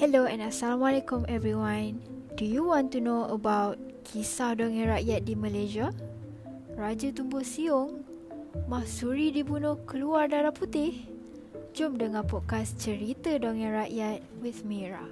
Hello and Assalamualaikum everyone. Do you want to know about kisah dongeng rakyat di Malaysia? Raja Tumbuh Siung? Mahsuri dibunuh keluar darah putih? Jom dengar podcast cerita dongeng rakyat with Mira.